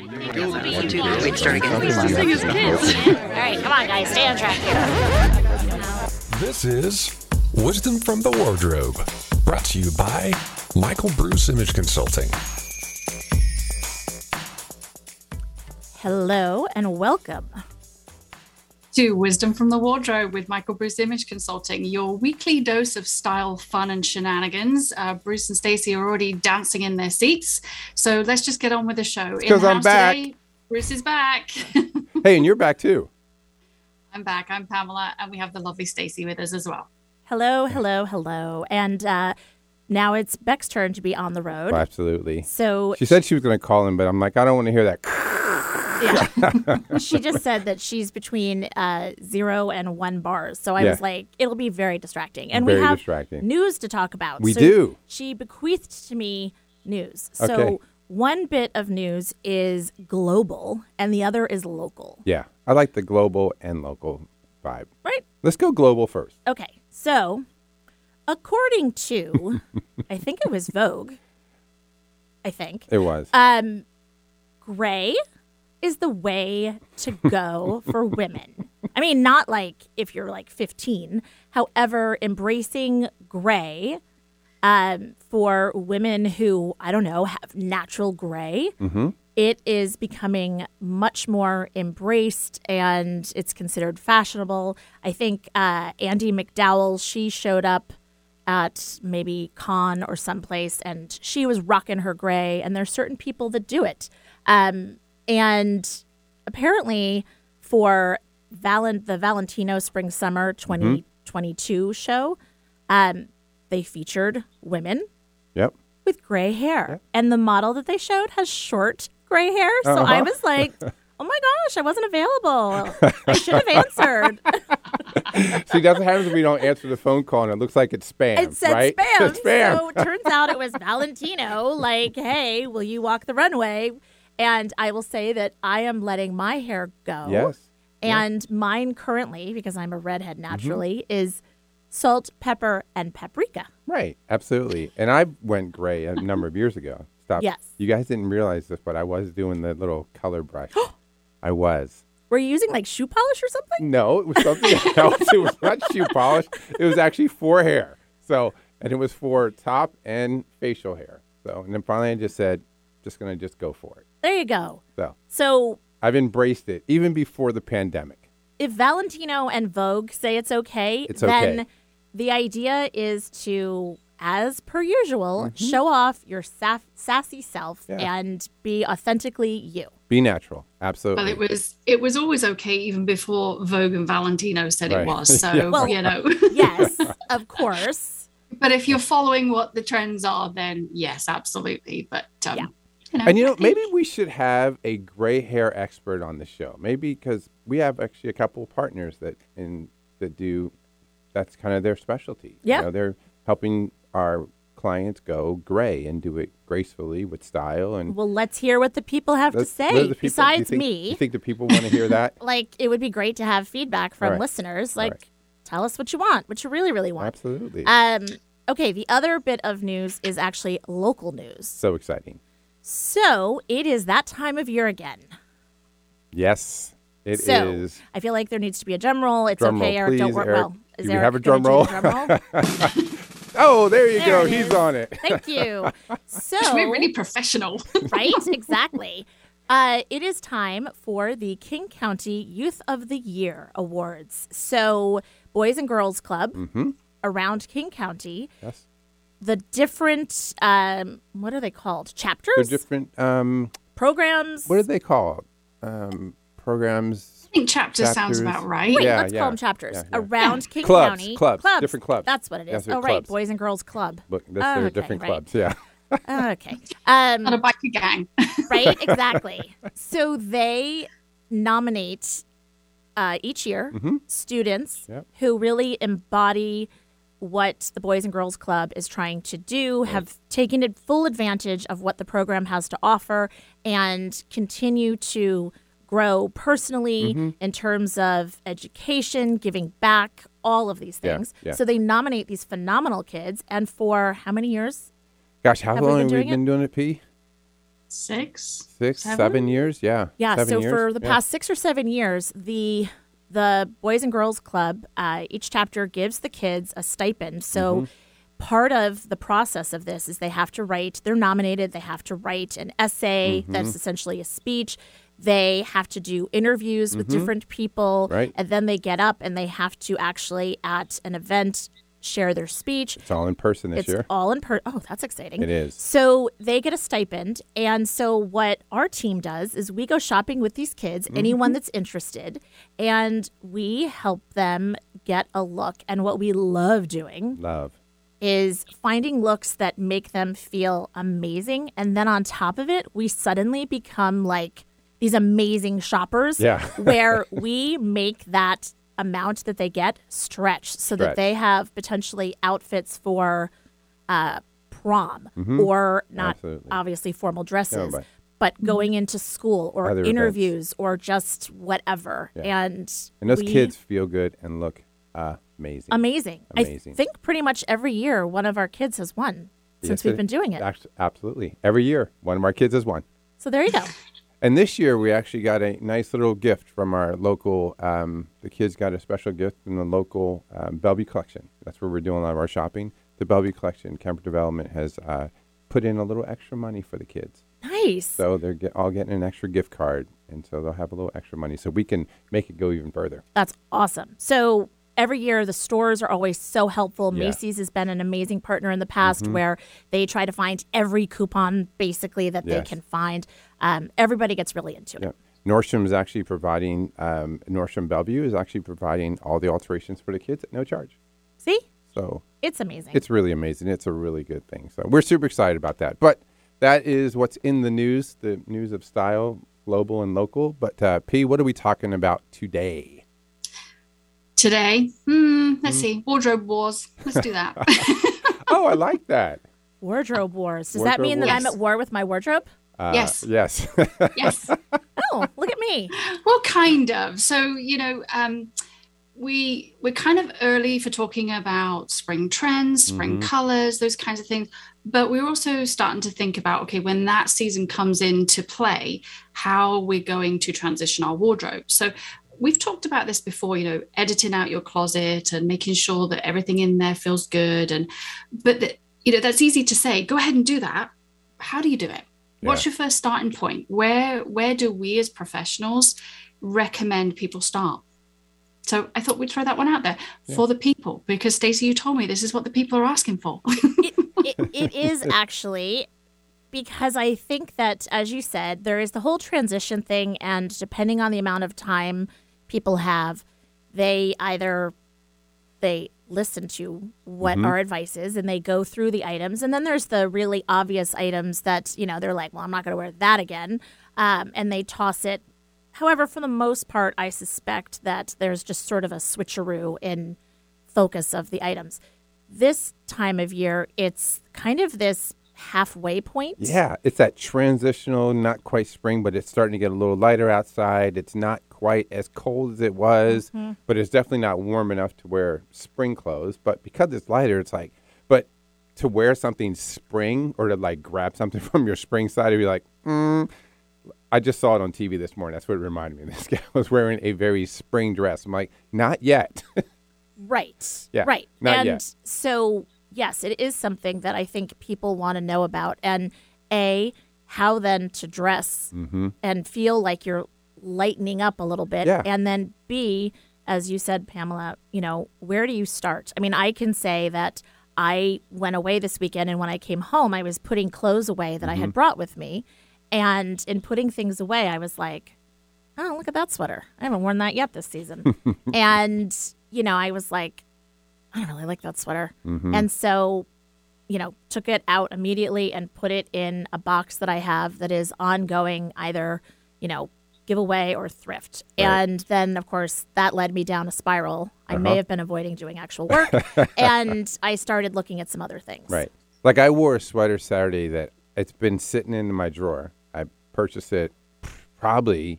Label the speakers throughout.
Speaker 1: Wait, start again.
Speaker 2: All right, come on, guys, stay on track.
Speaker 3: This is Wisdom from the Wardrobe, brought to you by Michael Bruce Image Consulting.
Speaker 4: Hello and welcome.
Speaker 5: To Wisdom from the Wardrobe with Michael Bruce Image Consulting, your weekly dose of style, fun, and shenanigans. Uh, Bruce and Stacey are already dancing in their seats, so let's just get on with the show. In
Speaker 6: 'cause I'm back.
Speaker 5: Today, Bruce is back.
Speaker 6: Hey, and you're back too.
Speaker 5: I'm back. I'm Pamela, and we have the lovely Stacey with us as well.
Speaker 4: Hello, hello, hello. And uh, now it's Beck's turn to be on the road.
Speaker 6: Absolutely.
Speaker 4: So
Speaker 6: She said she was going to call him, but I'm like, I don't want to hear that.
Speaker 4: yeah. she just said that she's between uh, zero and one bars. So I
Speaker 6: Yeah.
Speaker 4: was like, it'll be very distracting. And
Speaker 6: Very
Speaker 4: we have
Speaker 6: distracting.
Speaker 4: news to talk about.
Speaker 6: We
Speaker 4: So
Speaker 6: do.
Speaker 4: She bequeathed to me news. So
Speaker 6: Okay.
Speaker 4: one bit of news is global and the other is local.
Speaker 6: Yeah, I like the global and local vibe.
Speaker 4: Right?
Speaker 6: Let's go global first.
Speaker 4: Okay, so according to, I think it was Vogue. I think
Speaker 6: It was.
Speaker 4: um, gray is the way to go for women. I mean, not like if you're like 15. However, embracing gray um, for women who I don't know have natural gray. it is becoming much more embraced and it's considered fashionable. I think uh, Andie MacDowell, she showed up at maybe Cannes or someplace and she was rocking her gray, and there's certain people that do it. Um, and apparently, for Valent- the Valentino Spring Summer 2022 show, um, they featured women
Speaker 6: yep.
Speaker 4: with gray hair. And the model that they showed has short gray hair. So I was like, oh my gosh, I wasn't available. I should have answered.
Speaker 6: See, that's what happens if we don't answer the phone call and it looks like it's spam.
Speaker 4: it said
Speaker 6: right?
Speaker 4: spam.
Speaker 6: It's spam.
Speaker 4: So it turns out it was Valentino, like, hey, will you walk the runway? And I will say that I am letting my hair go.
Speaker 6: yes.
Speaker 4: And mine currently, because I'm a redhead
Speaker 6: Mm-hmm.
Speaker 4: naturally, is salt, pepper, and paprika.
Speaker 6: Right. Absolutely. And I went gray a number of years ago. Stop.
Speaker 4: Yes.
Speaker 6: You guys didn't realize this, but I was doing the little color brush. I was.
Speaker 4: Were you using like shoe polish or something?
Speaker 6: No, it was something else. It was not shoe polish. It was actually for hair. So, and it was for top and facial hair. So, and then finally I just said, just going to just go for it.
Speaker 4: There you go.
Speaker 6: So
Speaker 4: So
Speaker 6: I've embraced it even before the pandemic.
Speaker 4: if Valentino and Vogue say it's okay,
Speaker 6: It's
Speaker 4: then
Speaker 6: okay.
Speaker 4: the idea is to, as per usual,
Speaker 6: Mm-hmm.
Speaker 4: show off your saf- sassy self
Speaker 6: Yeah.
Speaker 4: and be authentically you.
Speaker 6: Be natural. Absolutely.
Speaker 5: Well, it was it was always okay even before Vogue and Valentino said
Speaker 6: Right.
Speaker 5: it was. So
Speaker 6: Yeah.
Speaker 4: Well-
Speaker 5: you know.
Speaker 4: Yes, of course.
Speaker 5: but if you're following what the trends are, then yes, absolutely. But um,
Speaker 4: Yeah.
Speaker 5: You know,
Speaker 6: and you know, maybe we should have a gray hair expert on the show. Maybe because we have actually a couple of partners that in that do that's kind of their specialty.
Speaker 4: Yeah.
Speaker 6: You know, they're helping our clients go gray and do it gracefully with style and
Speaker 4: Well, let's hear what the people have to say.
Speaker 6: what do the people- do you
Speaker 4: Besides
Speaker 6: think-
Speaker 4: me,
Speaker 6: You think the people want to hear that?
Speaker 4: like it would be great to have feedback from
Speaker 6: All right.
Speaker 4: listeners. Like,
Speaker 6: right.
Speaker 4: tell us what you want, what you really, really want.
Speaker 6: Absolutely.
Speaker 4: Um, okay, the other bit of news is actually local news.
Speaker 6: so exciting.
Speaker 4: So it is that time of year again.
Speaker 6: Yes, it is.
Speaker 4: so I feel like there needs to be a drum roll. It's
Speaker 6: Drum
Speaker 4: okay,
Speaker 6: roll,
Speaker 4: Eric. Don't work.
Speaker 6: Eric.
Speaker 4: Well, is
Speaker 6: Do we have a drum roll?
Speaker 4: drum roll?
Speaker 6: Oh, there you
Speaker 4: There
Speaker 6: go. He's
Speaker 4: is.
Speaker 6: on it.
Speaker 4: Thank you. So
Speaker 5: we're really professional.
Speaker 4: right? Exactly. Uh, it is time for the King County Youth of the Year Awards. So, Boys and Girls Club around King County,
Speaker 6: Mm-hmm. Yes.
Speaker 4: The different, um, what are they called?
Speaker 6: They're
Speaker 4: Chapters?
Speaker 6: different. Um,
Speaker 4: Programs?
Speaker 6: what are they called? Um, programs.
Speaker 5: I think chapter sounds
Speaker 6: Chapters.
Speaker 5: about right.
Speaker 4: Wait,
Speaker 6: Yeah,
Speaker 4: let's
Speaker 6: yeah,
Speaker 4: call them chapters.
Speaker 6: yeah, yeah.
Speaker 4: Around King
Speaker 6: Clubs,
Speaker 4: County.
Speaker 6: clubs, clubs, different clubs.
Speaker 4: That's what it is.
Speaker 6: Yes, they're
Speaker 4: oh, right.
Speaker 6: clubs.
Speaker 4: Boys and Girls Club.
Speaker 6: Look, this,
Speaker 4: Oh,
Speaker 6: they're
Speaker 4: okay,
Speaker 6: different
Speaker 4: right.
Speaker 6: clubs. Yeah.
Speaker 4: okay. Um,
Speaker 5: Not a biker gang.
Speaker 4: right? Exactly. so they nominate uh, each year students
Speaker 6: Yep.
Speaker 4: who really embody what the Boys and Girls Club is trying to do, have taken ad- full advantage of what the program has to offer, and continue to grow personally mm-hmm. in terms of education, giving back, all of these things.
Speaker 6: yeah.
Speaker 4: So they nominate these phenomenal kids, and for how many years?
Speaker 6: Gosh, how
Speaker 4: Have we
Speaker 6: long
Speaker 4: been
Speaker 6: have we
Speaker 4: doing it?
Speaker 6: been doing it, P?
Speaker 5: Six.
Speaker 6: Six,
Speaker 5: Seven?
Speaker 6: seven, years. Yeah.
Speaker 4: Yeah.
Speaker 6: Seven
Speaker 4: so
Speaker 6: years?
Speaker 4: for the
Speaker 6: Yeah.
Speaker 4: past six or seven years, the the Boys and Girls Club, uh, each chapter gives the kids a stipend. So
Speaker 6: Mm-hmm.
Speaker 4: part of the process of this is they have to write. They're nominated. They have to write an essay
Speaker 6: Mm-hmm.
Speaker 4: that's essentially a speech. They have to do interviews with different people,
Speaker 6: Mm-hmm. Right.
Speaker 4: and then they get up and they have to actually at an event share their speech.
Speaker 6: It's all in person this
Speaker 4: It's
Speaker 6: year.
Speaker 4: all in per. Oh, that's exciting.
Speaker 6: It is.
Speaker 4: So they get a stipend, and so what our team does is we go shopping with these kids,
Speaker 6: Mm-hmm.
Speaker 4: anyone that's interested, and we help them get a look. And what we love doing
Speaker 6: Love.
Speaker 4: is finding looks that make them feel amazing, and then on top of it, we suddenly become like these amazing shoppers.
Speaker 6: Yeah.
Speaker 4: where we make that amount that they get stretched so that they have potentially outfits for uh, prom or not
Speaker 6: Absolutely.
Speaker 4: obviously formal dresses.
Speaker 6: but-
Speaker 4: but going into school or
Speaker 6: Other
Speaker 4: interviews or just whatever.
Speaker 6: Yeah.
Speaker 4: And
Speaker 6: And those kids feel good and look amazing.
Speaker 4: amazing.
Speaker 6: Amazing.
Speaker 4: I think pretty much every year one of our kids has won since
Speaker 6: Yes,
Speaker 4: we've been doing it.
Speaker 6: Absolutely. Every year, one of our kids has won.
Speaker 4: So there you go.
Speaker 6: And this year, we actually got a nice little gift from our local. Um, the kids got a special gift from the local um, Bellevue Collection. That's where we're doing a lot of our shopping. The Bellevue Collection, Kemper Development, has uh, put in a little extra money for the kids.
Speaker 4: Nice.
Speaker 6: So they're get, all getting an extra gift card. And so they'll have a little extra money so we can make it go even further.
Speaker 4: That's awesome. So every year the stores are always so helpful.
Speaker 6: Yeah. Mm-hmm.
Speaker 4: Macy's has been an amazing partner in the past where they try to find every coupon basically that they can find. Um, everybody gets really into it.
Speaker 6: Yeah. Nordstrom is actually providing, um, Nordstrom Bellevue is actually providing all the alterations for the kids at no charge.
Speaker 4: See?
Speaker 6: So
Speaker 4: It's amazing.
Speaker 6: It's really amazing. It's a really good thing. So we're super excited about that. But that is what's in the news, the news of style, global and local. But uh, P, what are we talking about today?
Speaker 5: Today, hmm, let's
Speaker 6: Mm-hmm.
Speaker 5: see, wardrobe wars. Let's do that.
Speaker 6: oh, I like that.
Speaker 4: wardrobe wars. Does that
Speaker 6: Wardrobe
Speaker 4: mean that I'm at war with my wardrobe?
Speaker 6: Uh,
Speaker 5: Yes.
Speaker 6: Yes.
Speaker 5: yes.
Speaker 4: Oh, look at me.
Speaker 5: Well, kind of. So, you know, um, we we're kind of early for talking about spring trends, spring colors, those kinds of things. But we're also starting to think about okay, when that season comes into play, how we're going to transition our wardrobe. So we've talked about this before, you know, editing out your closet and making sure that everything in there feels good. And but that you know, that's easy to say. Go ahead and do that. How do you do it? What's
Speaker 6: Yeah.
Speaker 5: your first starting point? Where where do we as professionals recommend people start? So I thought we'd throw that one out there for the people because Stacey, you told me this is what the people are asking for.
Speaker 4: it, it is actually because I think that, as you said, there is the whole transition thing, and depending on the amount of time people have, they either they listen to what our advice is and they go through the items, and then there's the really obvious items that you know they're like, well, I'm not going to wear that again, um, and they toss it. However, for the most part, I suspect that there's just sort of a switcheroo in focus of the items. This time of year, it's kind of this halfway point.
Speaker 6: yeah. It's that transitional, not quite spring, but it's starting to get a little lighter outside. It's not quite as cold as it was,
Speaker 4: Mm-hmm.
Speaker 6: but it's definitely not warm enough to wear spring clothes. But because it's lighter, it's like, but to wear something spring or to like grab something from your spring side, and be like, mm, I just saw it on TV this morning. That's what it reminded me. This guy was wearing a very spring dress. I'm like, not yet.
Speaker 4: Right.
Speaker 6: Yeah,
Speaker 4: Right.
Speaker 6: not
Speaker 4: and
Speaker 6: yet.
Speaker 4: so, yes, it is something that I think people want to know about. And A, how then to dress and feel like you're lightening up a little bit.
Speaker 6: Yeah.
Speaker 4: And then B, as you said, Pamela, you know, where do you start? I mean, I can say that I went away this weekend and when I came home, I was putting clothes away that I had mm-hmm. brought with me. And in putting things away, I was like, oh, look at that sweater. I haven't worn that yet this season. and, you know, I was like, I don't really like that sweater. Mm-hmm. And so, you know, took it out immediately and put it in a box that I have that is ongoing, either, you know, giveaway or thrift. And then, of course, that led me down a spiral. I uh-huh. may have been avoiding doing actual work. and I started looking at some other things.
Speaker 6: Right. Like I wore a sweater Saturday that it's been sitting in my drawer. I purchased it probably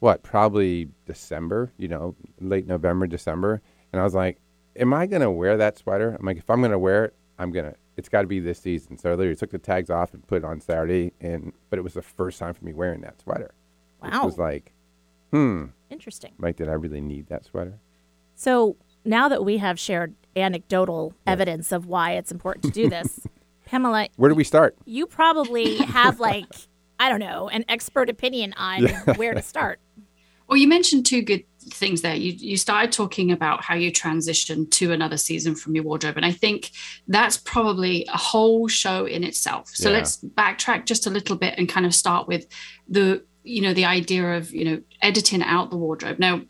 Speaker 6: what, probably December, you know, late November, December. And I was like, am I going to wear that sweater? I'm like, if I'm going to wear it, I'm going to it's got to be this season. So I literally took the tags off and put it on Saturday, and but it was the first time for me wearing that sweater. Which
Speaker 4: Wow.
Speaker 6: was like, hmm,
Speaker 4: Interesting.
Speaker 6: like did I really need that sweater?
Speaker 4: So now that we have shared anecdotal evidence of why it's important to do this, Pamela,
Speaker 6: Where do we start?
Speaker 4: you probably have like I don't know an expert opinion on where to start.
Speaker 5: Well, you mentioned two good things there. You you started talking about how you transitioned to another season from your wardrobe, and I think that's probably a whole show in itself. So
Speaker 6: Yeah.
Speaker 5: let's backtrack just a little bit and kind of start with the you know the idea of you know editing out the wardrobe. Now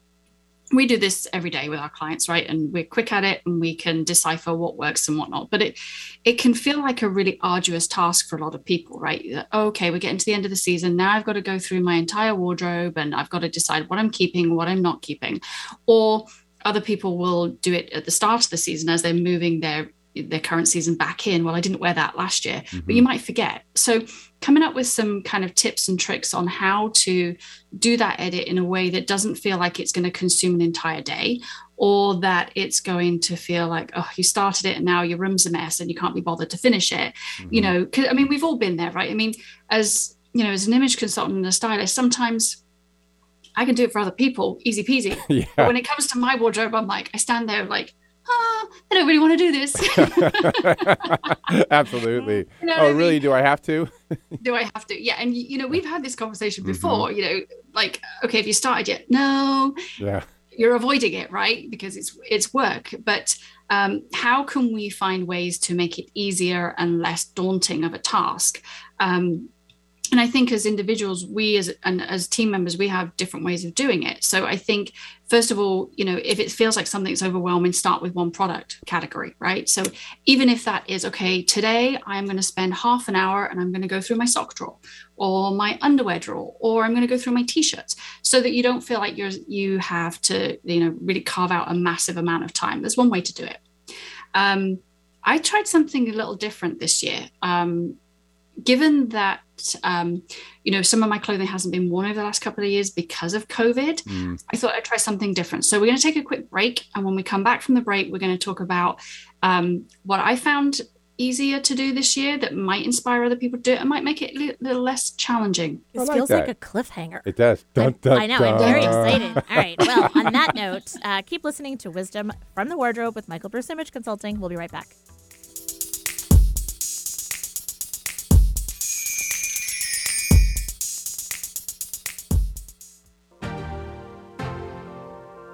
Speaker 5: we do this every day with our clients, right? And we're quick at it and we can decipher what works and whatnot. But it it can feel like a really arduous task for a lot of people, right? Oh, okay, we're getting to the end of the season. Now I've got to go through my entire wardrobe and I've got to decide what I'm keeping, what I'm not keeping. Or other people will do it at the start of the season as they're moving their their current season back in. Well, I didn't wear that last year, but you mm-hmm. might forget. So coming up with some kind of tips and tricks on how to do that edit in a way that doesn't feel like it's going to consume an entire day or that it's going to feel like oh you started it and now your room's a mess and you can't be bothered to finish it. You mm-hmm. know i mean we've all been there right? I mean as you know as an image consultant and a stylist sometimes i can do it for other people easy peasy. But when it comes to my wardrobe i'm like i stand there like ah, i don't really want to do this
Speaker 6: Absolutely.
Speaker 5: You know
Speaker 6: oh,
Speaker 5: I mean?
Speaker 6: really? Do I have to?
Speaker 5: do I have to? Yeah. And you know, we've had this conversation
Speaker 6: Mm-hmm.
Speaker 5: before, you know, like, okay, have you started yet? No,
Speaker 6: yeah.
Speaker 5: you're avoiding it, right? Because it's it's work. But um, how can we find ways to make it easier and less daunting of a task? Um, and I think as individuals, we as and as team members, we have different ways of doing it. So I think first of all, you know, if it feels like something's overwhelming, start with one product category, right? So even if that is okay, today I'm going to spend half an hour and I'm going to go through my sock drawer or my underwear drawer, or I'm going to go through my t-shirts, so that you don't feel like you're you have to, you know, really carve out a massive amount of time. There's one way to do it. Um, I tried something a little different this year. Um, given that um, you know some of my clothing hasn't been worn over the last couple of years because of covid
Speaker 6: Mm.
Speaker 5: i thought i'd try something different so we're going to take a quick break and when we come back from the break we're going to talk about um, what i found easier to do this year that might inspire other people to do it and might make it a li- little less challenging
Speaker 4: This
Speaker 6: like
Speaker 4: feels like a cliffhanger.
Speaker 6: It does. Dun,
Speaker 4: I'm-
Speaker 6: dun,
Speaker 4: I know. I'm very excited. All right. Well, on that note, uh, keep listening to Wisdom from the Wardrobe with Michael Bruce Image Consulting. We'll be right back.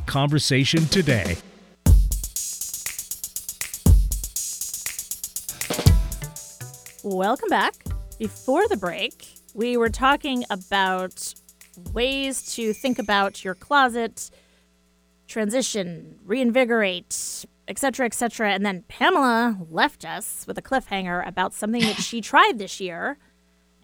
Speaker 1: conversation today.
Speaker 4: Welcome back. Before the break, we were talking about ways to think about your closet, transition, reinvigorate, etc., etc. And then Pamela left us with a cliffhanger about something that she tried this year,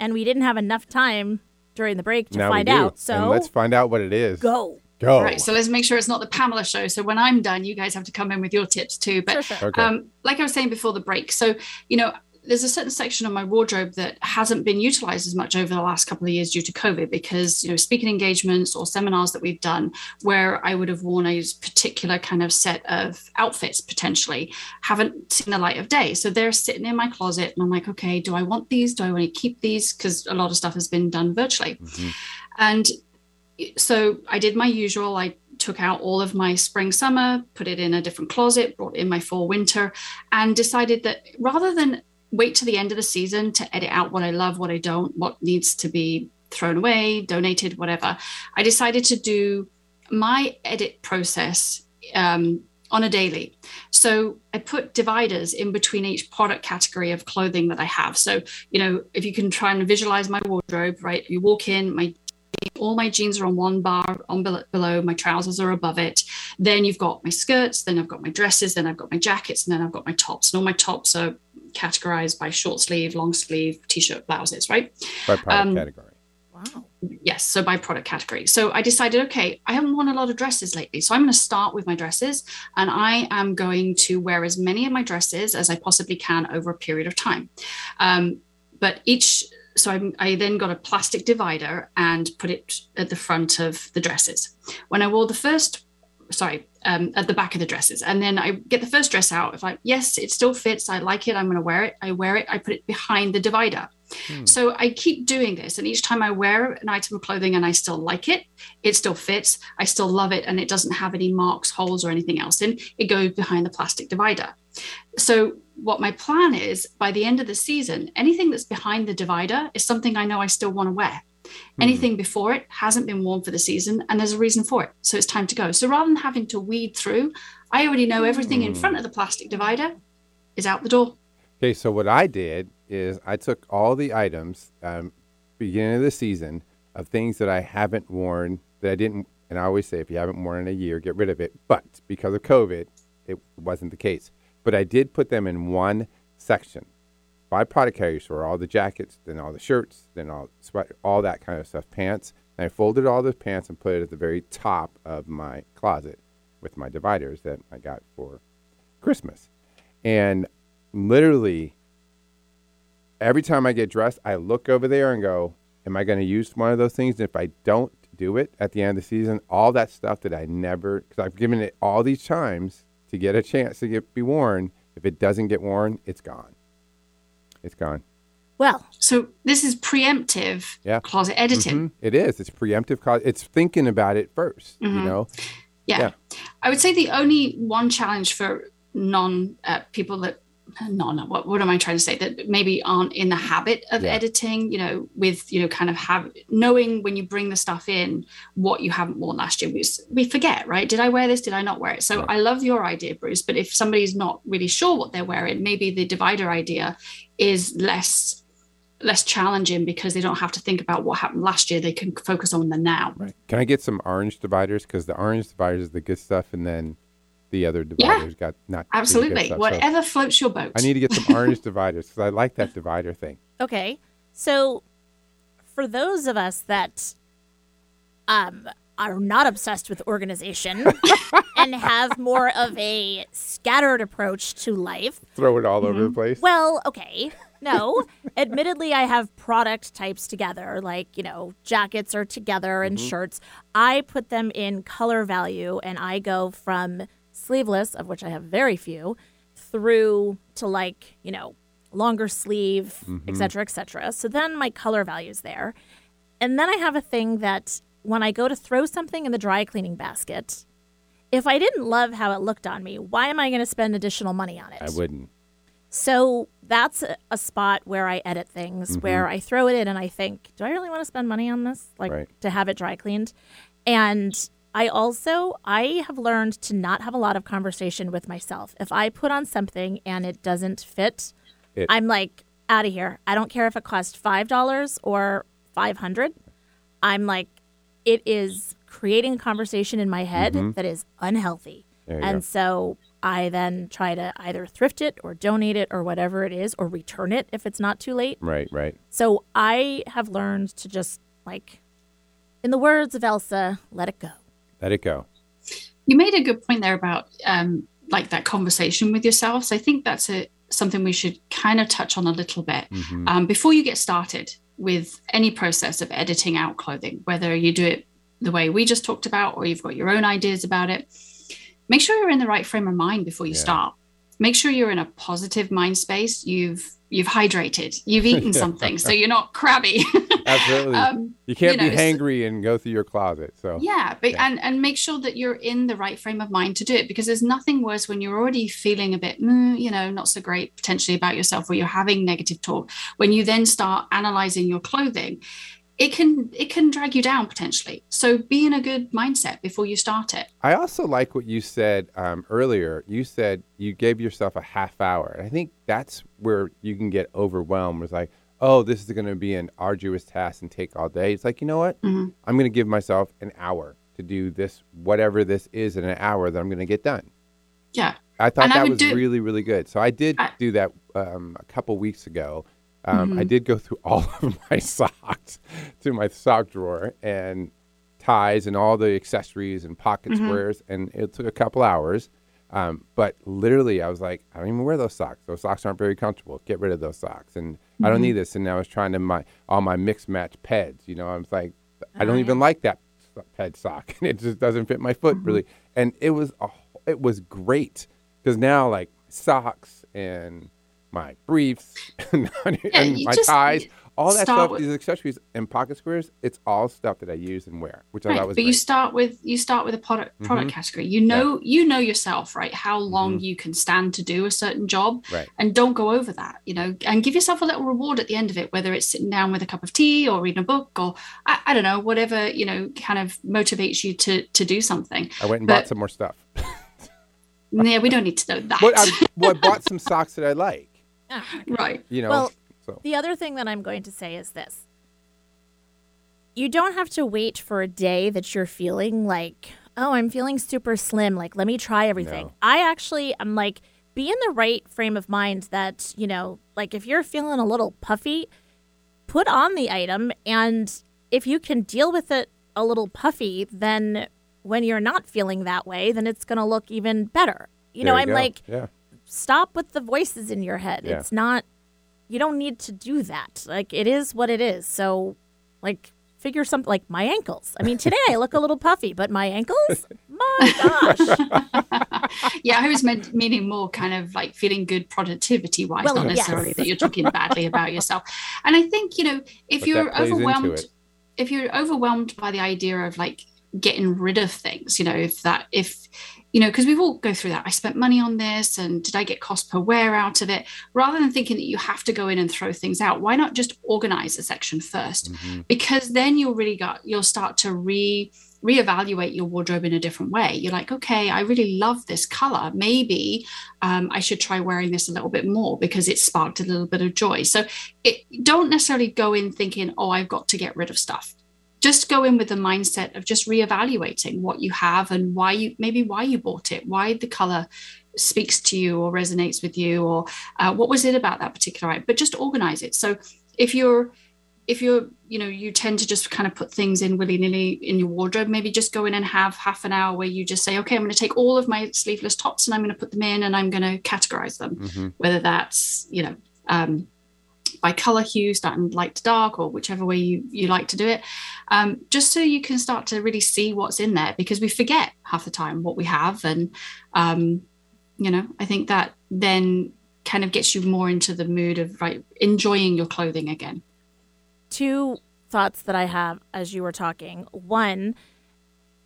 Speaker 4: and we didn't have enough time during the break to
Speaker 6: Now
Speaker 4: find
Speaker 6: we do.
Speaker 4: out.
Speaker 6: and
Speaker 4: So
Speaker 6: let's find out what it is.
Speaker 4: go.
Speaker 6: Go.
Speaker 5: All right, so let's make sure it's not the Pamela show. So when I'm done, you guys have to come in with your tips too. But
Speaker 4: Sure, sure.
Speaker 6: Okay.
Speaker 5: um, like I was saying before the break, so you know, there's a certain section of my wardrobe that hasn't been utilized as much over the last couple of years due to COVID, because you know, speaking engagements or seminars that we've done where I would have worn a particular kind of set of outfits potentially haven't seen the light of day. So they're sitting in my closet, and I'm like, okay, do I want these? Do I want to keep these? Because a lot of stuff has been done virtually, and so I did my usual. I took out all of my spring summer, put it in a different closet, brought in my fall winter, and decided that rather than wait to the end of the season to edit out what I love, what I don't, what needs to be thrown away, donated, whatever, I decided to do my edit process um, on a daily. So I put dividers in between each product category of clothing that I have. So, you know, if you can try and visualize my wardrobe, right? You walk in, my all my jeans are on one bar on below my trousers are above it then you've got my skirts then i've got my dresses then i've got my jackets and then i've got my tops and all my tops are categorized by short sleeve, long sleeve, t-shirt, blouses, right?
Speaker 6: By product
Speaker 5: Um,
Speaker 6: category.
Speaker 4: Wow.
Speaker 5: Yes, so by product category. So I decided, okay, I haven't worn a lot of dresses lately. So I'm going to start with my dresses and I am going to wear as many of my dresses as I possibly can over a period of time. Um, but each, so I, I then got a plastic divider and put it at the front of the dresses. When I wore the first, sorry, um, at the back of the dresses, and then I get the first dress out. If I yes, it still fits, I like it, I'm going to wear it. I wear it, I put it behind the divider. Hmm. So I keep doing this, and each time I wear an item of clothing and I still like it, it still fits, I still love it, and it doesn't have any marks, holes, or anything else in. It goes behind the plastic divider. So what my plan is by the end of the season, anything that's behind the divider is something I know I still want to wear. Hmm. Anything before it hasn't been worn for the season, and there's a reason for it. So it's time to go. So rather than having to weed through, I already know everything in hmm. front of the plastic divider is out the door.
Speaker 6: Okay, so what I did is I took all the items um, beginning of the season of things that I haven't worn that I didn't, and I always say if you haven't worn in a year, get rid of it. But because of COVID, it wasn't the case. But I did put them in one section by product category, so all the jackets, then all the shirts, then all all that kind of stuff, pants. And I folded all the pants and put it at the very top of my closet with my dividers that I got for Christmas. And literally every time I get dressed, I look over there and go, Am I going to use one of those things? And if I don't do it at the end of the season, all that stuff that I never, because I've given it all these times to get a chance to get be worn, if it doesn't get worn, it's gone. It's gone.
Speaker 4: Well,
Speaker 5: So this is preemptive
Speaker 6: Yeah.
Speaker 5: closet editing.
Speaker 6: Mhm. It is. It's preemptive. Cause it's thinking about it 1st You know.
Speaker 5: Yeah.
Speaker 6: Yeah.
Speaker 5: I would say the only one challenge for non uh, people that non what what am I trying to say that maybe aren't in the habit of
Speaker 6: Yeah.
Speaker 5: editing, you know, with you know kind of have knowing when you bring the stuff in what you haven't worn last year. We, we forget, right? Did I wear this? Did I not wear it? So I love your idea, Bruce. But if somebody's not really sure what they're wearing, maybe the divider idea is less less challenging because they don't have to think about what happened last year. They can focus on the now.
Speaker 6: Right. Can I get some orange dividers? Because the orange dividers is the good stuff, and then the other
Speaker 5: Yeah.
Speaker 6: dividers got not
Speaker 5: Absolutely.
Speaker 6: stuff. So
Speaker 5: Whatever floats your boat.
Speaker 6: I need to get some orange dividers because I like that divider thing.
Speaker 4: Okay. So for those of us that um are not obsessed with organization and have more of a scattered approach to life.
Speaker 6: Throw it all over
Speaker 5: Mm-hmm.
Speaker 6: the place.
Speaker 4: Well, okay. No. Admittedly, I have product types together, like, you know, jackets are together and shirts. I put them in color value and I go from sleeveless, of which I have very few, through to like, you know, longer sleeve, mm-hmm. et cetera, et cetera. So then my color value's there. And then I have a thing that when I go to throw something in the dry cleaning basket, if I didn't love how it looked on me, why am I going to spend additional money on it?
Speaker 6: I wouldn't.
Speaker 4: So that's a, a spot where I edit things, mm-hmm. where I throw it in and I think, do I really want to spend money on this? Like
Speaker 6: Right.
Speaker 4: to have it dry cleaned? And I also I have learned to not have a lot of conversation with myself. If I put on something and it doesn't fit,
Speaker 6: It-
Speaker 4: I'm like out of here. I don't care if it costs five dollars or five hundred. I'm like, it is creating a conversation in my head mm-hmm. that is unhealthy. And
Speaker 6: go.
Speaker 4: so I then try to either thrift it or donate it or whatever it is or return it if it's not too late.
Speaker 6: Right, right.
Speaker 4: So I have learned to just like, in the words of Elsa, let it go.
Speaker 6: Let it go.
Speaker 5: You made a good point there about um, like that conversation with yourself. So I think that's a something we should kind of touch on a little bit um, before you get started with any process of editing out clothing, whether you do it the way we just talked about or you've got your own ideas about it. Make sure you're in the right frame of mind before you
Speaker 6: Yeah.
Speaker 5: start. Make sure you're in a positive mind space. You've you've hydrated. You've eaten something, so you're not crabby.
Speaker 6: Absolutely.
Speaker 5: Um,
Speaker 6: you can't
Speaker 5: you
Speaker 6: be
Speaker 5: know, so-
Speaker 6: hangry and go through your closet. So
Speaker 5: yeah, but
Speaker 6: Yeah.
Speaker 5: and and make sure that you're in the right frame of mind to do it because there's nothing worse when you're already feeling a bit, mm, you know, not so great potentially about yourself, or you're having negative talk. When you then start analyzing your clothing, it can it can drag you down potentially. So be in a good mindset before you start it.
Speaker 6: I also like what you said um, earlier. You said you gave yourself a half hour. And I think that's where you can get overwhelmed. It's like, oh, this is going to be an arduous task and take all day. It's like, you know what? I'm going to give myself an hour to do this, whatever this is in an hour that I'm going to get done.
Speaker 5: Yeah.
Speaker 6: I thought
Speaker 5: And
Speaker 6: that
Speaker 5: would
Speaker 6: was
Speaker 5: do-
Speaker 6: really, really good. So I did
Speaker 5: I-
Speaker 6: do that um, a couple weeks ago. Um,
Speaker 5: Mm-hmm.
Speaker 6: I did go through all of my socks to my sock drawer and ties and all the accessories and pocket
Speaker 5: Mm-hmm.
Speaker 6: squares, and it took a couple hours. Um, but literally, I was like, I don't even wear those socks. Those socks aren't very comfortable. Get rid of those socks. And I don't
Speaker 5: Mm-hmm.
Speaker 6: need this. And I was trying to my all my mix match pads. You know, I was like, I
Speaker 5: Oh,
Speaker 6: don't even like that ped sock, and it just doesn't fit my
Speaker 5: Mm-hmm.
Speaker 6: foot really. And it was a, it was great because now like socks and my briefs and,
Speaker 5: you
Speaker 6: my
Speaker 5: just
Speaker 6: ties, all that stuff,
Speaker 5: with-
Speaker 6: these accessories and pocket squares, it's all stuff that I use and wear, which I
Speaker 5: Right,
Speaker 6: thought
Speaker 5: but
Speaker 6: was
Speaker 5: you start with you start with a product product
Speaker 6: Mhm.
Speaker 5: category. You know you know yourself, right? How long you can stand to do a certain job,
Speaker 6: Right.
Speaker 5: and don't go over that. You know, and give yourself a little reward at the end of it, whether it's sitting down with a cup of tea or reading a book or I, I don't know, whatever you know, kind of motivates you to to do something.
Speaker 6: I went and
Speaker 5: but-
Speaker 6: bought some more stuff.
Speaker 5: Yeah, we don't need to know that.
Speaker 6: But I, well, I bought some socks that I like.
Speaker 5: right.
Speaker 6: You know,
Speaker 4: Well,
Speaker 6: so
Speaker 4: The other thing that I'm going to say is this. You don't have to wait for a day that you're feeling like, oh, I'm feeling super slim. Like, let me try everything.
Speaker 6: No.
Speaker 4: I actually, I'm like, be in the right frame of mind that, you know, like if you're feeling a little puffy, put on the item. And if you can deal with it a little puffy, then when you're not feeling that way, then it's going to look even better. You know,
Speaker 6: there
Speaker 4: I'm
Speaker 6: go.
Speaker 4: like,
Speaker 6: yeah.
Speaker 4: Stop with the voices in your head.
Speaker 6: Yeah.
Speaker 4: It's not you don't need to do that. Like it is what it is. So like figure something like my ankles. I mean, today I look a little puffy, but my ankles? My gosh.
Speaker 5: yeah, I was meant, meaning more kind of like feeling good productivity wise,
Speaker 4: Well,
Speaker 5: not
Speaker 4: yes.
Speaker 5: necessarily that you're talking badly about yourself. And I think, you know, if
Speaker 6: But
Speaker 5: you're
Speaker 6: that plays into
Speaker 5: overwhelmed, if you're overwhelmed by the idea of like getting rid of things, you know, if that, if, you know, because we've all go through that. I spent money on this and did I get cost per wear out of it? Rather than thinking that you have to go in and throw things out, why not just organize a section 1st
Speaker 6: Mm-hmm.
Speaker 5: Because then you'll really got, you'll start to re, reevaluate your wardrobe in a different way. You're like, okay, I really love this color. Maybe um, I should try wearing this a little bit more because it sparked a little bit of joy. So it don't necessarily go in thinking, oh, I've got to get rid of stuff. Just go in with the mindset of just reevaluating what you have and why you maybe why you bought it, why the color speaks to you or resonates with you, or uh, what was it about that particular item. But just organize it. So if you're if you're you know you tend to just kind of put things in willy-nilly in your wardrobe maybe just go in and have half an hour where you just say okay i'm going to take all of my sleeveless tops and i'm going to put them in and i'm going to categorize them
Speaker 6: Mm-hmm.
Speaker 5: whether that's you know um, by color hue starting light to dark or whichever way you, you like to do it um, just so you can start to really see what's in there because we forget half the time what we have and um, you know i think that then kind of gets you more into the mood of like enjoying your clothing again
Speaker 4: two thoughts that I have as you were talking. One,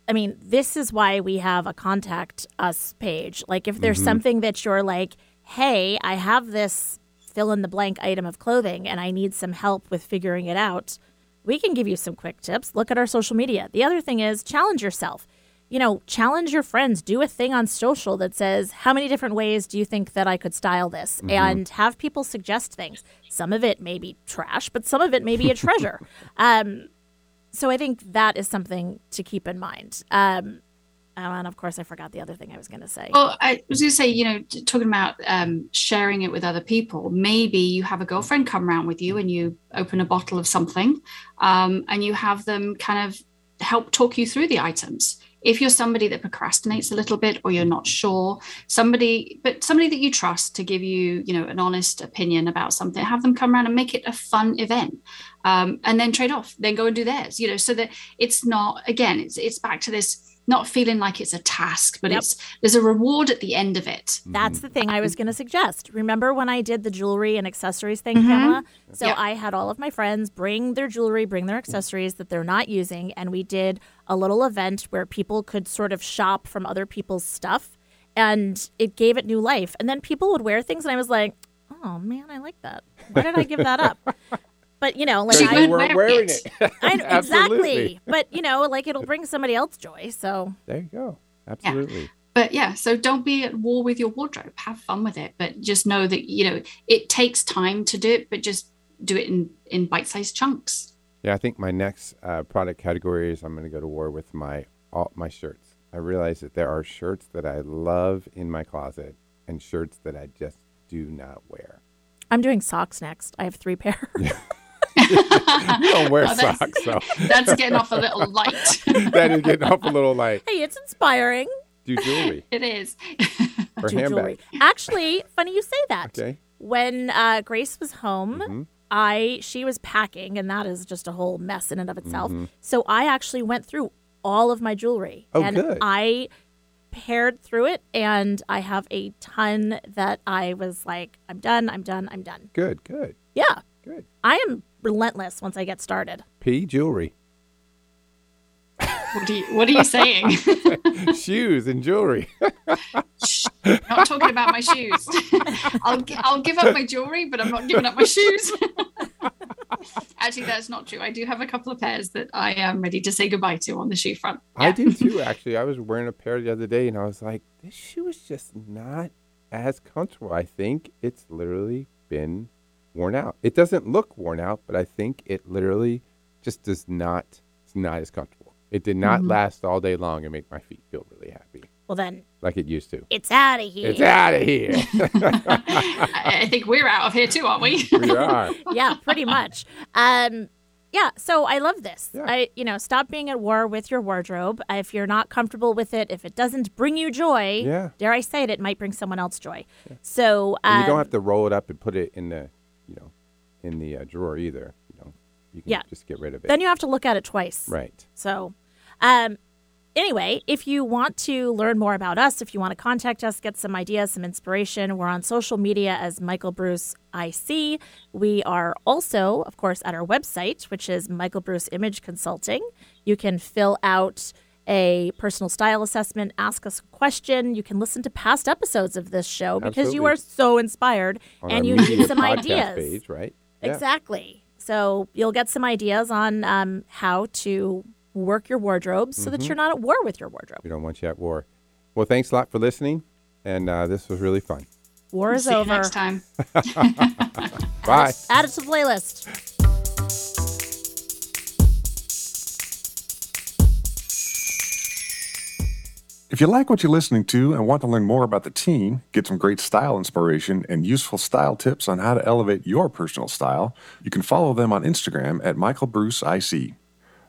Speaker 4: I mean, this is why we have a contact us page. Like, if there's something that you're like, hey, I have this fill in the blank item of clothing and I need some help with figuring it out, we can give you some quick tips. Look at our social media. The other thing is challenge yourself. You know, challenge your friends. Do a thing on social that says, How many different ways do you think that I could style this? And have people suggest things. Some of it may be trash, but some of it may be a treasure. Um, so I think that is something to keep in mind. Um, oh, and of course, I forgot the other thing I was going to say.
Speaker 5: Well, I was going to say, you know, talking about um, sharing it with other people. Maybe you have a girlfriend come around with you and you open a bottle of something um, and you have them kind of help talk you through the items. If you're somebody that procrastinates a little bit or you're not sure, somebody, but somebody that you trust to give you, you know, an honest opinion about something, have them come around and make it a fun event. Um, and then trade off, then go and do theirs, you know, so that it's not, again, it's, it's back to this not feeling like it's a task, but
Speaker 4: Yep.
Speaker 5: it's there's a reward at the end of it.
Speaker 4: That's the thing I was going to suggest. Remember when I did the jewelry and accessories thing,
Speaker 5: Mm-hmm.
Speaker 4: Pamela? So
Speaker 5: Yeah.
Speaker 4: I had all of my friends bring their jewelry, bring their accessories that they're not using, and we did a little event where people could sort of shop from other people's stuff, and it gave it new life. And then people would wear things, and I was like, "Oh man, I like that. Why did I give that up?" But you know, like
Speaker 5: She
Speaker 4: I,
Speaker 6: you weren't
Speaker 5: wear
Speaker 6: wearing
Speaker 5: it.
Speaker 6: it.
Speaker 4: I
Speaker 6: Absolutely.
Speaker 4: exactly. But you know, like it'll bring somebody else joy. So
Speaker 6: There you go. Absolutely.
Speaker 5: But yeah, so don't be at war with your wardrobe. Have fun with it, but just know that you know it takes time to do it, but just do it in in bite-sized chunks.
Speaker 6: Yeah, I think my next uh, product category is I'm going to go to war with my all my shirts. I realize that there are shirts that I love in my closet, and shirts that I just do not wear.
Speaker 4: I'm doing socks next. I have three pair.
Speaker 6: You don't wear
Speaker 5: Oh, that's-
Speaker 6: socks, so
Speaker 5: That's getting off a little light.
Speaker 6: that is getting off a little light.
Speaker 4: hey, it's inspiring.
Speaker 6: do jewelry
Speaker 5: it is.
Speaker 6: or
Speaker 4: Do
Speaker 6: handbag.
Speaker 4: jewelry. Actually, funny you say that.
Speaker 6: Okay.
Speaker 4: When uh, Grace was home,
Speaker 6: Mm-hmm.
Speaker 4: I she was packing, and that is just a whole mess in and of itself.
Speaker 6: Mm-hmm.
Speaker 4: So I actually went through all of my jewelry,
Speaker 6: Oh,
Speaker 4: and
Speaker 6: good.
Speaker 4: I paired through it, and I have a ton that I was like, I'm done, I'm done, I'm done.
Speaker 6: Good, good,
Speaker 4: Yeah,
Speaker 6: good.
Speaker 4: I am relentless once I get started.
Speaker 6: P jewelry,
Speaker 5: What are you, what are you saying?
Speaker 6: shoes and jewelry.
Speaker 5: not talking about my shoes. I'll I'll give up my jewelry, but I'm not giving up my shoes. Actually, that's not true. I do have a couple of pairs that I am ready to say goodbye to on the shoe front.
Speaker 6: I do too, actually. I was wearing a pair the other day and I was like, this shoe is just not as comfortable. I think it's literally been worn out. It doesn't look worn out, but I think it literally just does not, it's not as comfortable. It did not last all day long and make my feet feel really happy
Speaker 4: Well, then
Speaker 6: like it used to.
Speaker 4: it's out of here.
Speaker 6: It's out of here.
Speaker 5: I, I think we're out of here too, aren't we?
Speaker 6: we are.
Speaker 4: yeah, pretty much. Um, yeah, so I love this.
Speaker 6: Yeah.
Speaker 4: I, you know, stop being at war with your wardrobe. Uh, If you're not comfortable with it, if it doesn't bring you joy,
Speaker 6: Yeah.
Speaker 4: dare I say it, it might bring someone else joy. So um,
Speaker 6: you don't have to roll it up and put it in the, you know, in the uh, drawer either. You know, you can
Speaker 4: Yeah.
Speaker 6: just get rid of it.
Speaker 4: then you have to look at it twice.
Speaker 6: right.
Speaker 4: So, um, anyway, if you want to learn more about us, if you want to contact us, get some ideas, some inspiration, we're on social media as Michael Bruce IC. We are also, of course, at our website, which is Michael Bruce Image Consulting. You can fill out a personal style assessment, ask us a question. You can listen to past episodes of this show because you are so inspired
Speaker 6: On
Speaker 4: and you need some ideas.
Speaker 6: Page, right? Yeah.
Speaker 4: Exactly. So you'll get some ideas on um, how to work your wardrobe so
Speaker 6: Mm-hmm.
Speaker 4: that you're not at war with your wardrobe.
Speaker 6: We don't want you at war. Well, thanks a lot for listening. And uh, this was really fun.
Speaker 4: War is
Speaker 5: See you
Speaker 4: over.
Speaker 5: next time.
Speaker 6: Bye.
Speaker 4: Add it to the playlist.
Speaker 7: If you like what you're listening to and want to learn more about the team, get some great style inspiration and useful style tips on how to elevate your personal style, you can follow them on Instagram at Michael Bruce IC.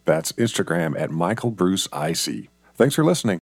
Speaker 7: That's Instagram at Michael Bruce IC. Thanks for listening.